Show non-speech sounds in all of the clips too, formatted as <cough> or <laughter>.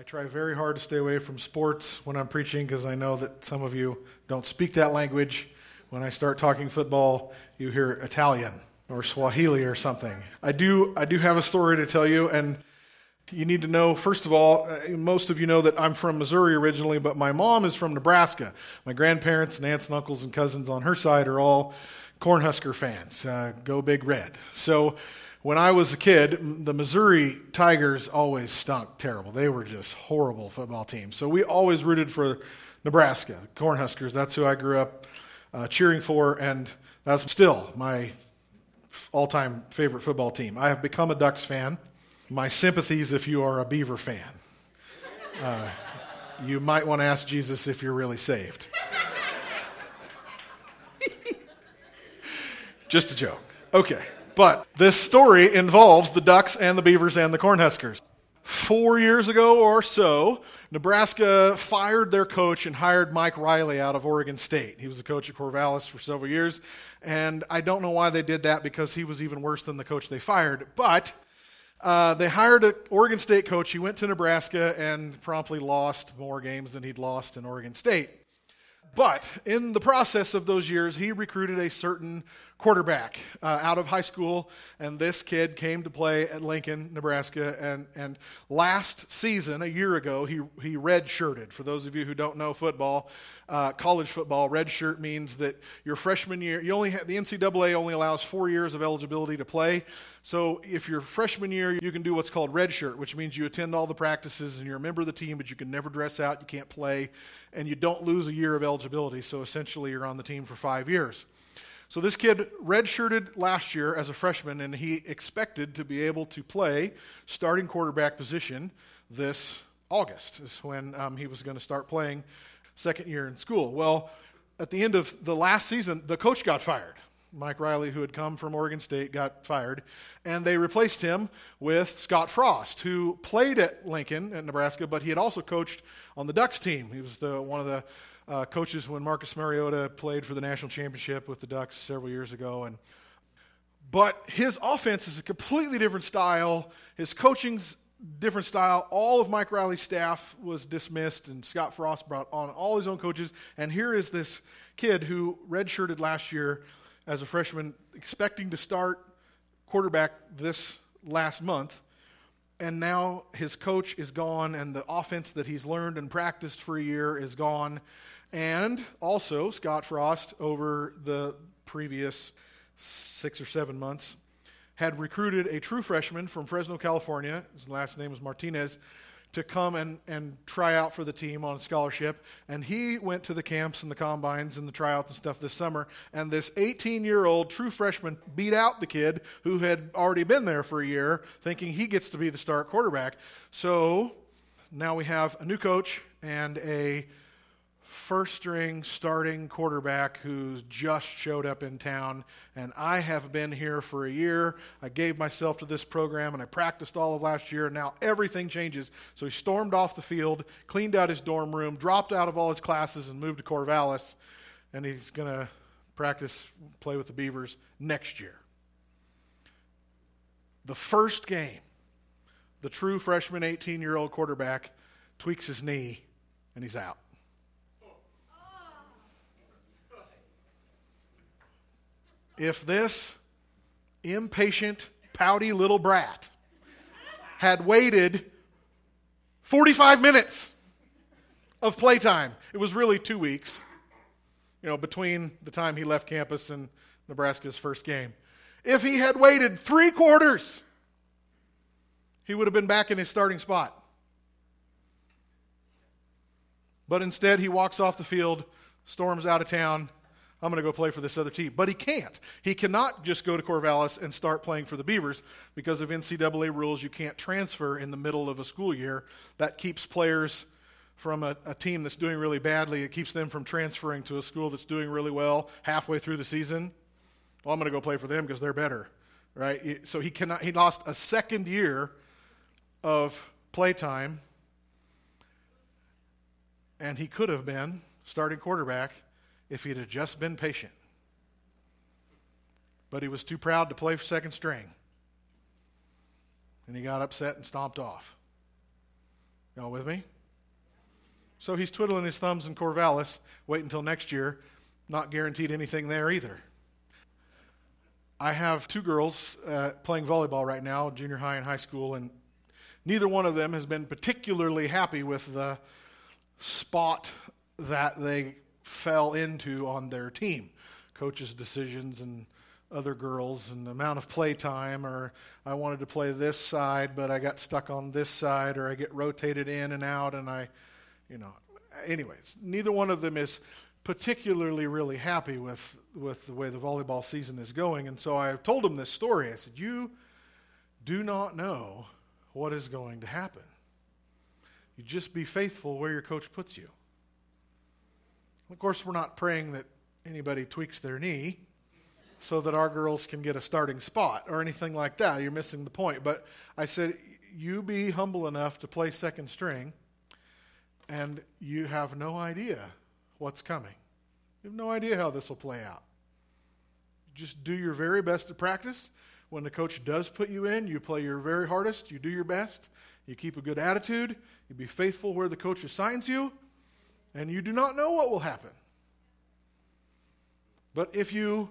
I try very hard to stay away from sports when I'm preaching because I know that some of you don't speak that language. When I start talking football, you hear Italian or Swahili or something. I do, I do have a story to tell you, and you need to know, first of all, uh, most of you know that I'm from Missouri originally, but my mom is from Nebraska. My grandparents and aunts and uncles and cousins on her side are all Cornhusker fans. Uh, go Big Red. So when I was a kid, the Missouri Tigers always stunk terrible. They were just horrible football teams. So we always rooted for Nebraska, the Cornhuskers. That's who I grew up uh, cheering for, and that's still my all time favorite football team. I have become a Ducks fan. My sympathies if you are a Beaver fan. Uh, you might want to ask Jesus if you're really saved. <laughs> Just a joke. Okay. But this story involves the Ducks and the Beavers and the Cornhuskers. Four years ago or so, Nebraska fired their coach and hired Mike Riley out of Oregon State. He was the coach at Corvallis for several years, and I don't know why they did that because he was even worse than the coach they fired. But uh, they hired an Oregon State coach. He went to Nebraska and promptly lost more games than he'd lost in Oregon State. But in the process of those years, he recruited a certain quarterback uh, out of high school, and this kid came to play at Lincoln, Nebraska. And, and last season, a year ago, he, he redshirted. For those of you who don't know football, uh, college football, redshirt means that your freshman year, you only have, the NCAA only allows four years of eligibility to play. So if your freshman year, you can do what's called redshirt, which means you attend all the practices and you're a member of the team, but you can never dress out, you can't play, and you don't lose a year of eligibility. So essentially, you're on the team for five years. So this kid redshirted last year as a freshman, and he expected to be able to play starting quarterback position this August, is when um, he was going to start playing second year in school. Well, at the end of the last season, the coach got fired. Mike Riley, who had come from Oregon State, got fired, and they replaced him with Scott Frost, who played at Lincoln at Nebraska, but he had also coached on the Ducks team. He was the, one of the uh, coaches when Marcus Mariota played for the national championship with the Ducks several years ago. And but his offense is a completely different style. His coaching's different style. All of Mike Riley's staff was dismissed, and Scott Frost brought on all his own coaches. And here is this kid who redshirted last year as a freshman, expecting to start quarterback this last month. And now his coach is gone, and the offense that he's learned and practiced for a year is gone. And also, Scott Frost, over the previous six or seven months, had recruited a true freshman from Fresno, California. His last name was Martinez to come and, and try out for the team on a scholarship. And he went to the camps and the combines and the tryouts and stuff this summer. And this 18 year old true freshman beat out the kid who had already been there for a year, thinking he gets to be the start quarterback. So now we have a new coach and a first string starting quarterback who's just showed up in town. And I have been here for a year. I gave myself to this program and I practiced all of last year. And now everything changes. So he stormed off the field, cleaned out his dorm room, dropped out of all his classes, and moved to Corvallis. And he's going to practice, play with the Beavers next year. The first game, the true freshman 18 year old quarterback tweaks his knee and he's out. If this impatient, pouty little brat had waited 45 minutes of playtime, it was really two weeks, you know, between the time he left campus and Nebraska's first game. If he had waited three quarters, he would have been back in his starting spot. But instead, he walks off the field, storms out of town, I'm going to go play for this other team. But he can't. He cannot just go to Corvallis and start playing for the Beavers because of NCAA rules. You can't transfer in the middle of a school year. That keeps players from a, a, team that's doing really badly. It keeps them from transferring to a school that's doing really well halfway through the season. Well, I'm going to go play for them because they're better, right? So he cannot. He lost a second year of playtime, and he could have been starting quarterback if he'd have just been patient. But he was too proud to play second string. And he got upset and stomped off. Y'all with me? So he's twiddling his thumbs in Corvallis, wait until next year, not guaranteed anything there either. I have two girls uh, playing volleyball right now, junior high and high school, and neither one of them has been particularly happy with the spot that they fell into on their team. Coaches' decisions and other girls and the amount of play time, or I wanted to play this side, but I got stuck on this side, or I get rotated in and out, and I, you know. Anyways, neither one of them is particularly really happy with, with the way the volleyball season is going. And so I told them this story. I said, You do not know what is going to happen. You just be faithful where your coach puts you. Of course, we're not praying that anybody tweaks their knee so that our girls can get a starting spot or anything like that. You're missing the point. But I said, You be humble enough to play second string, and you have no idea what's coming. You have no idea how this will play out. Just do your very best to practice. When the coach does put you in, you play your very hardest, you do your best, you keep a good attitude, you be faithful where the coach assigns you, and you do not know what will happen. But if you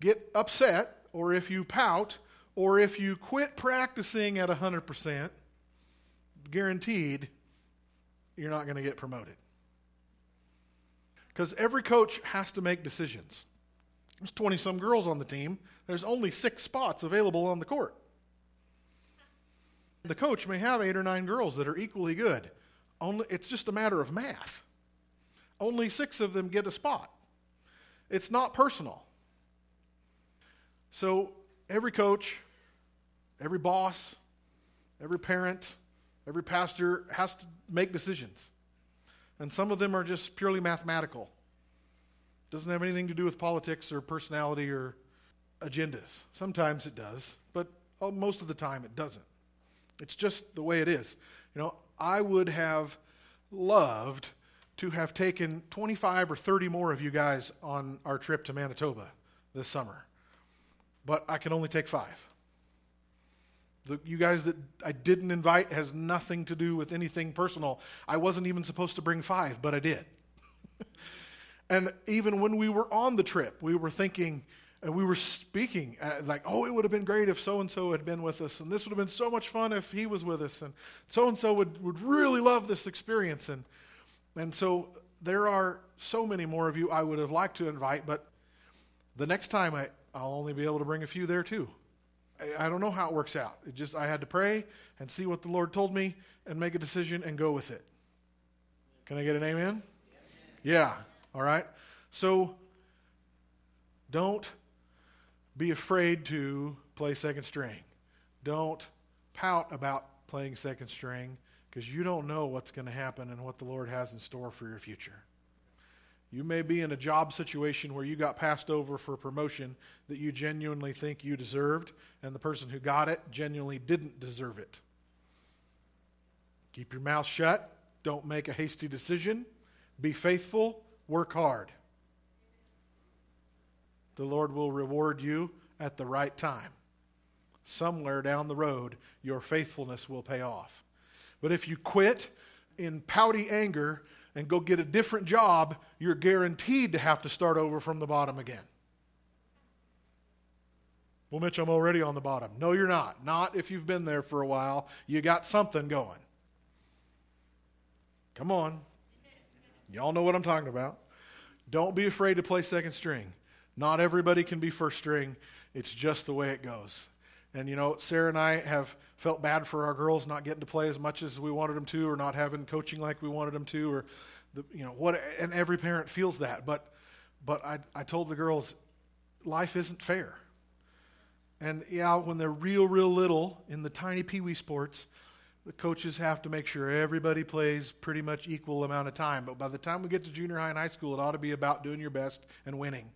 get upset, or if you pout, or if you quit practicing at 100%, guaranteed you're not going to get promoted. Because every coach has to make decisions. There's 20 some girls on the team, there's only six spots available on the court. The coach may have eight or nine girls that are equally good. Only, it's just a matter of math. Only six of them get a spot. It's not personal. So every coach, every boss, every parent, every pastor has to make decisions. And some of them are just purely mathematical. Doesn't have anything to do with politics or personality or agendas. Sometimes it does, but uh, most of the time it doesn't. It's just the way it is. You know, I would have loved to have taken 25 or 30 more of you guys on our trip to Manitoba this summer, but I can only take five. The, you guys that I didn't invite has nothing to do with anything personal. I wasn't even supposed to bring five, but I did. <laughs> and even when we were on the trip, we were thinking, and we were speaking uh, like, oh, it would have been great if so and so had been with us, and this would have been so much fun if he was with us, and so and so would would really love this experience, and and so there are so many more of you I would have liked to invite, but the next time I I'll only be able to bring a few there too. I don't know how it works out. It just I had to pray and see what the Lord told me and make a decision and go with it. Can I get an amen? Yeah. All right. So don't be afraid to play second string. Don't pout about playing second string because you don't know what's going to happen and what the Lord has in store for your future. You may be in a job situation where you got passed over for a promotion that you genuinely think you deserved, and the person who got it genuinely didn't deserve it. Keep your mouth shut. Don't make a hasty decision. Be faithful. Work hard. The Lord will reward you at the right time. Somewhere down the road, your faithfulness will pay off. But if you quit in pouty anger, and go get a different job, you're guaranteed to have to start over from the bottom again. Well, Mitch, I'm already on the bottom. No, you're not. Not if you've been there for a while. You got something going. Come on. Y'all know what I'm talking about. Don't be afraid to play second string. Not everybody can be first string. It's just the way it goes. And, you know, Sarah and I have felt bad for our girls not getting to play as much as we wanted them to, or not having coaching like we wanted them to, or, the, you know, what, and every parent feels that. But, but I, I told the girls, life isn't fair. And yeah, when they're real, real little in the tiny pee wee sports, the coaches have to make sure everybody plays pretty much equal amount of time. But by the time we get to junior high and high school, it ought to be about doing your best and winning.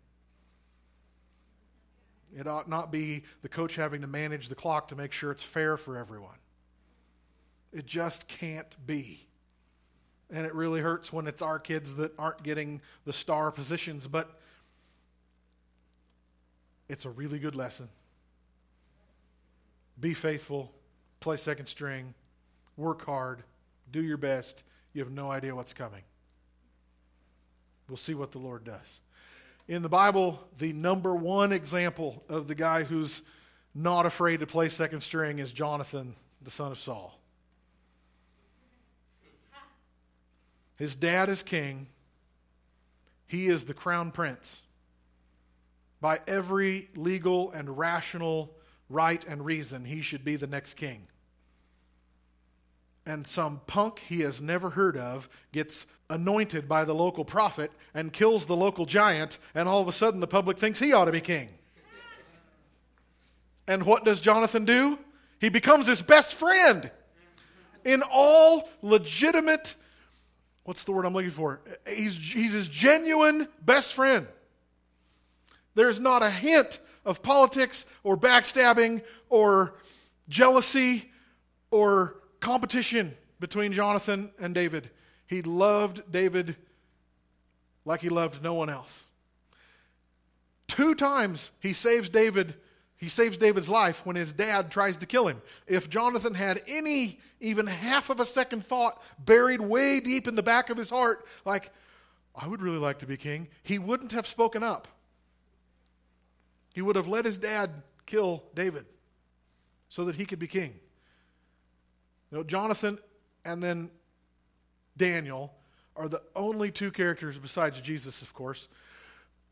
It ought not be the coach having to manage the clock to make sure it's fair for everyone. It just can't be. And it really hurts when it's our kids that aren't getting the star positions, but it's a really good lesson. Be faithful, play second string, work hard, Do your best. You have no idea what's coming. We'll see what the Lord does. In the Bible, the number one example of the guy who's not afraid to play second string is Jonathan, the son of Saul. His dad is king, he is the crown prince. By every legal and rational right and reason, he should be the next king. And some punk he has never heard of gets anointed by the local prophet and kills the local giant, and all of a sudden the public thinks he ought to be king. And what does Jonathan do? He becomes his best friend in all legitimate, what's the word I'm looking for? He's, he's his genuine best friend. There's not a hint of politics or backstabbing or jealousy or competition between Jonathan and David. He loved David like he loved no one else. Two times he saves David he saves David's life when his dad tries to kill him. If Jonathan had any, even half of a second thought buried way deep in the back of his heart, like, I would really like to be king, he wouldn't have spoken up. He would have let his dad kill David so that he could be king. You know, Jonathan and then Daniel are the only two characters besides Jesus, of course,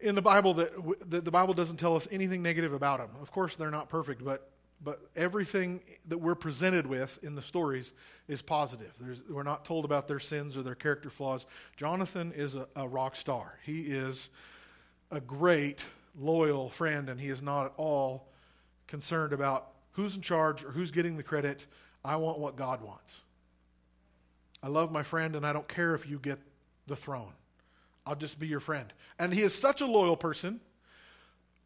in the Bible that, that the Bible doesn't tell us anything negative about them. Of course, they're not perfect, but but everything that we're presented with in the stories is positive. There's, we're not told about their sins or their character flaws. Jonathan is a, a rock star. He is a great, loyal friend, and he is not at all concerned about who's in charge or who's getting the credit. I want what God wants. I love my friend, and I don't care if you get the throne. I'll just be your friend. And he is such a loyal person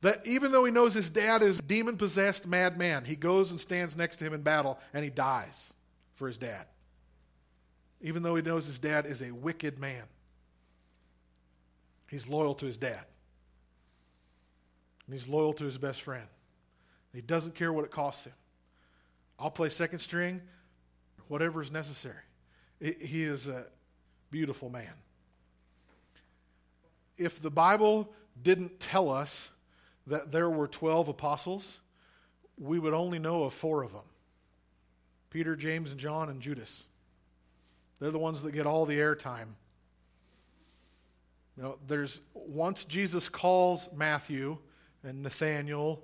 that even though he knows his dad is a demon possessed madman, he goes and stands next to him in battle and he dies for his dad. Even though he knows his dad is a wicked man, he's loyal to his dad. And he's loyal to his best friend. He doesn't care what it costs him. I'll play second string, whatever is necessary. He is a beautiful man if the Bible didn't tell us that there were 12 apostles, we would only know of four of them Peter, James, and John, and Judas. They're the ones that get all the airtime. You know, there's once Jesus calls Matthew and Nathaniel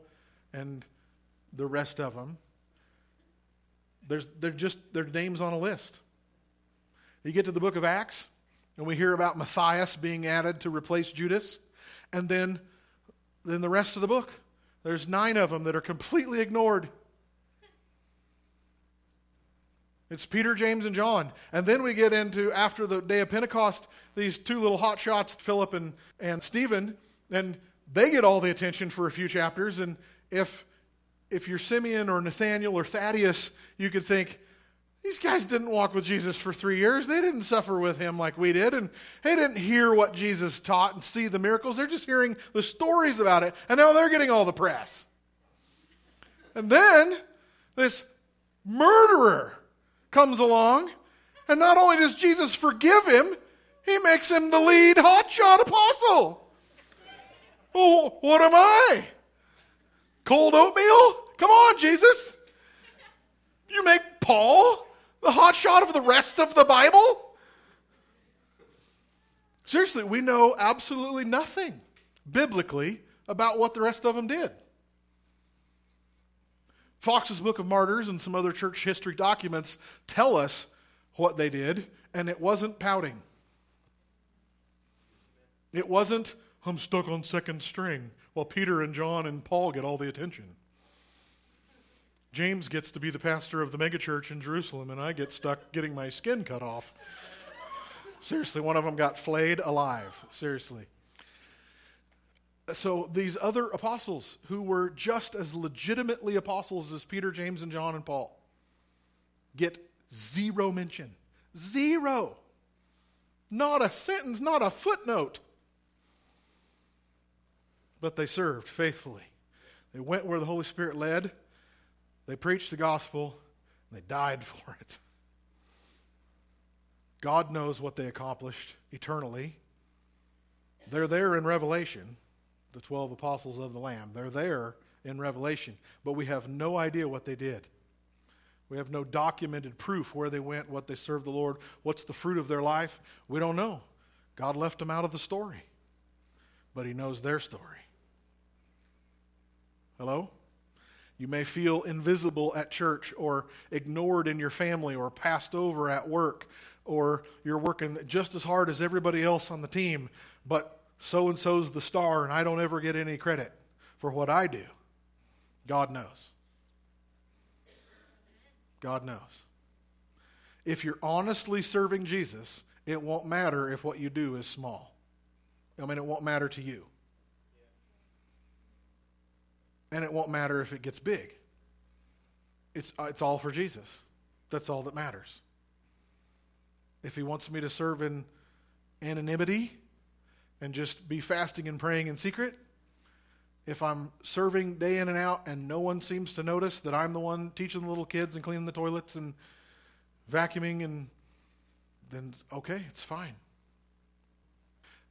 and the rest of them, there's they're just their names on a list. You get to the book of Acts, and we hear about Matthias being added to replace Judas. And then, then the rest of the book, there's nine of them that are completely ignored. It's Peter, James, and John. And then we get into, after the day of Pentecost, these two little hot shots, Philip and, and Stephen, and they get all the attention for a few chapters. And if, if you're Simeon or Nathaniel or Thaddeus, you could think, these guys didn't walk with Jesus for three years. They didn't suffer with him like we did. And they didn't hear what Jesus taught and see the miracles. They're just hearing the stories about it. And now they're getting all the press. And then this murderer comes along. And not only does Jesus forgive him, he makes him the lead hotshot apostle. Oh, what am I? Cold oatmeal? Come on, Jesus. You make Paul the hot shot of the rest of the Bible? Seriously, we know absolutely nothing biblically about what the rest of them did. Fox's Book of Martyrs and some other church history documents tell us what they did, and it wasn't pouting. It wasn't, I'm stuck on second string while Peter and John and Paul get all the attention. James gets to be the pastor of the megachurch in Jerusalem, and I get stuck getting my skin cut off. Seriously, one of them got flayed alive. Seriously. So these other apostles who were just as legitimately apostles as Peter, James, and John and Paul get zero mention. Zero. Not a sentence, not a footnote. But they served faithfully. They went where the Holy Spirit led. They preached the gospel, and they died <laughs> for it. God knows what they accomplished eternally. They're there in Revelation, the 12 apostles of the Lamb. They're there in Revelation, but we have no idea what they did. We have no documented proof where they went, what they served the Lord, what's the fruit of their life. We don't know. God left them out of the story, but He knows their story. Hello? You may feel invisible at church or ignored in your family or passed over at work or you're working just as hard as everybody else on the team, but so and so's the star and I don't ever get any credit for what I do. God knows. God knows. If you're honestly serving Jesus, it won't matter if what you do is small. I mean, it won't matter to you. And it won't matter if it gets big. It's, uh, it's all for Jesus. That's all that matters. If he wants me to serve in anonymity and just be fasting and praying in secret, if I'm serving day in and out and no one seems to notice that I'm the one teaching the little kids and cleaning the toilets and vacuuming and then okay, it's fine.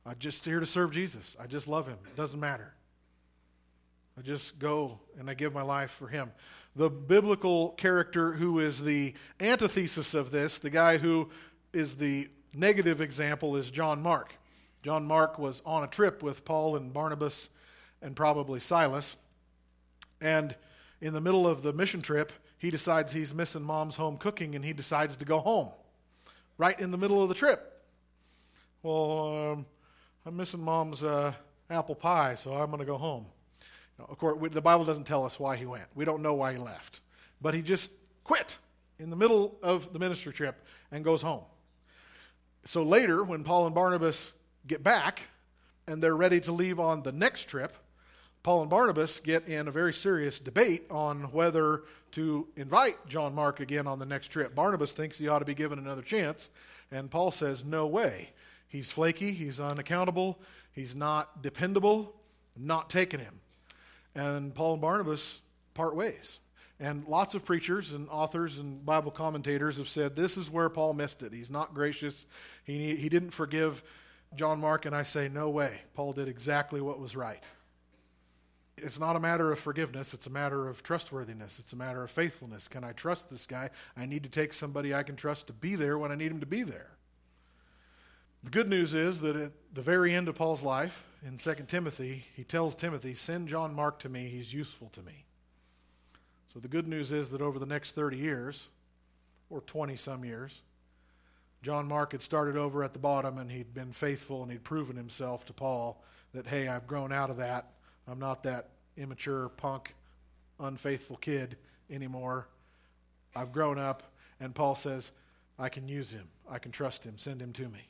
I'm just here to serve Jesus. I just love him. It doesn't matter. I just go and I give my life for him. The biblical character who is the antithesis of this, the guy who is the negative example, is John Mark. John Mark was on a trip with Paul and Barnabas and probably Silas. And in the middle of the mission trip, he decides he's missing mom's home cooking and he decides to go home right in the middle of the trip. Well, um, I'm missing mom's uh, apple pie, so I'm going to go home. Of course, we, the Bible doesn't tell us why he went. We don't know why he left. But he just quit in the middle of the ministry trip and goes home. So later, when Paul and Barnabas get back and they're ready to leave on the next trip, Paul and Barnabas get in a very serious debate on whether to invite John Mark again on the next trip. Barnabas thinks he ought to be given another chance, and Paul says, No way. He's flaky, he's unaccountable, he's not dependable, not taking him. And Paul and Barnabas part ways. And lots of preachers and authors and Bible commentators have said this is where Paul missed it. He's not gracious. He, he didn't forgive John Mark. And I say, no way. Paul did exactly what was right. It's not a matter of forgiveness, it's a matter of trustworthiness. It's a matter of faithfulness. Can I trust this guy? I need to take somebody I can trust to be there when I need him to be there. The good news is that at the very end of Paul's life, in 2 Timothy, he tells Timothy, Send John Mark to me, he's useful to me. So the good news is that over the next 30 years, or 20 some years, John Mark had started over at the bottom and he'd been faithful and he'd proven himself to Paul that, hey, I've grown out of that I'm not that immature, punk, unfaithful kid anymore. I've grown up, and Paul says, I can use him. I can trust him. Send him to me.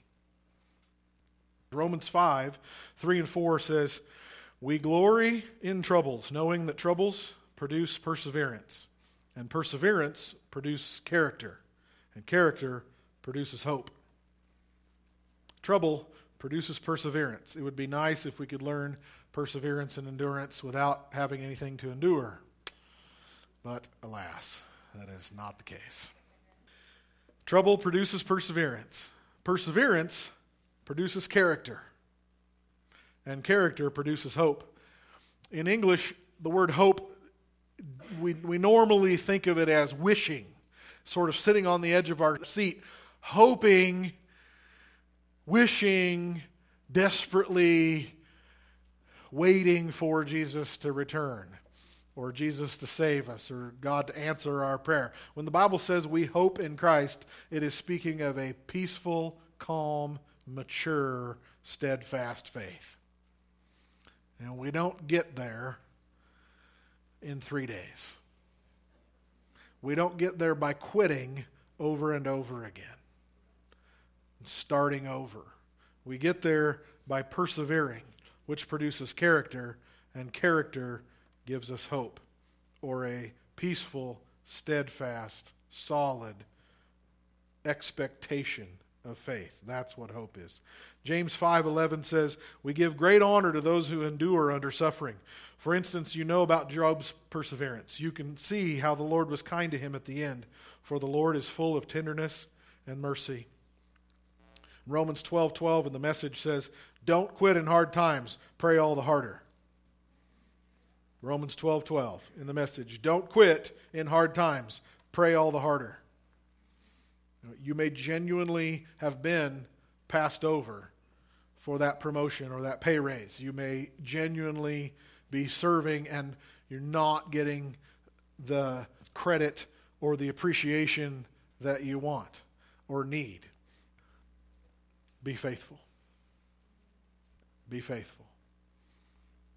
Romans 5, 3 and 4 says, We glory in troubles, knowing that troubles produce perseverance, and perseverance produces character, and character produces hope. Trouble produces perseverance. It would be nice if we could learn perseverance and endurance without having anything to endure. But alas, that is not the case. Trouble produces perseverance. Perseverance produces character. And character produces hope. In English, the word hope, we, we normally think of it as wishing, sort of sitting on the edge of our seat, hoping, wishing, desperately waiting for Jesus to return or Jesus to save us or God to answer our prayer. When the Bible says we hope in Christ, it is speaking of a peaceful, calm, mature, steadfast faith. And we don't get there in three days. We don't get there by quitting over and over again, starting over. We get there by persevering which produces character, and character gives us hope, or a peaceful, steadfast, solid expectation of faith. That's what hope is. James 5:11 says, "We give great honor to those who endure under suffering." For instance, you know about Job's perseverance. You can see how the Lord was kind to him at the end, for the Lord is full of tenderness and mercy. Romans 12 12 in the message says, Don't quit in hard times, pray all the harder. Romans 12 12 in the message, Don't quit in hard times, pray all the harder. You may genuinely have been passed over for that promotion or that pay raise. You may genuinely be serving and you're not getting the credit or the appreciation that you want or need. Be faithful. Be faithful.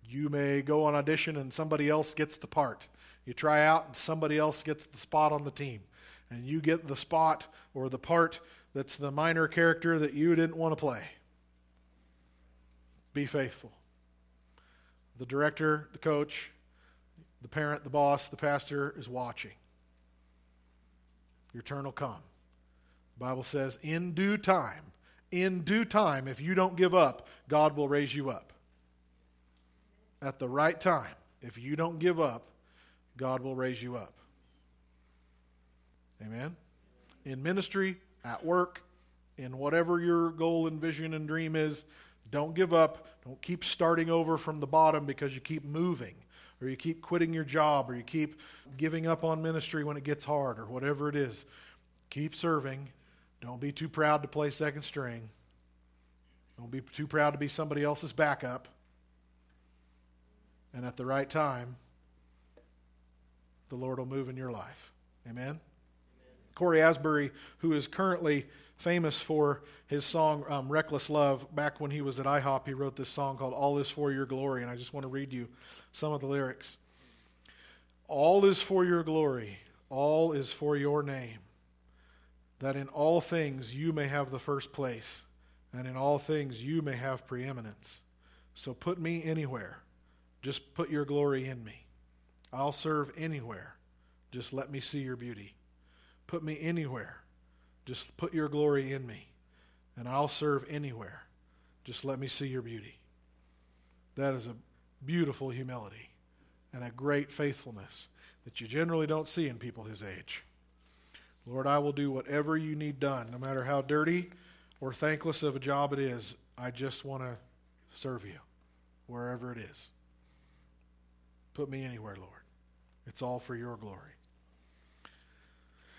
You may go on audition and somebody else gets the part. You try out and somebody else gets the spot on the team. And you get the spot or the part that's the minor character that you didn't want to play. Be faithful. The director, the coach, the parent, the boss, the pastor is watching. Your turn will come. The Bible says, in due time, in due time, if you don't give up, God will raise you up. At the right time, if you don't give up, God will raise you up. Amen? In ministry, at work, in whatever your goal and vision and dream is, don't give up. Don't keep starting over from the bottom because you keep moving or you keep quitting your job or you keep giving up on ministry when it gets hard or whatever it is. Keep serving. Don't be too proud to play second string. Don't be too proud to be somebody else's backup. And at the right time, the Lord will move in your life. Amen? Cory Asbury, who is currently famous for his song um, Reckless Love, back when he was at IHOP, he wrote this song called All Is For Your Glory. And I just want to read you some of the lyrics. All is for your glory, all is for your name, that in all things you may have the first place, and in all things you may have preeminence. So put me anywhere. Just put your glory in me. I'll serve anywhere. Just let me see your beauty. Put me anywhere. Just put your glory in me, and I'll serve anywhere. Just let me see your beauty. That is a beautiful humility and a great faithfulness that you generally don't see in people his age. Lord, I will do whatever you need done, no matter how dirty or thankless of a job it is. I just want to serve you wherever it is. Put me anywhere, Lord. It's all for your glory.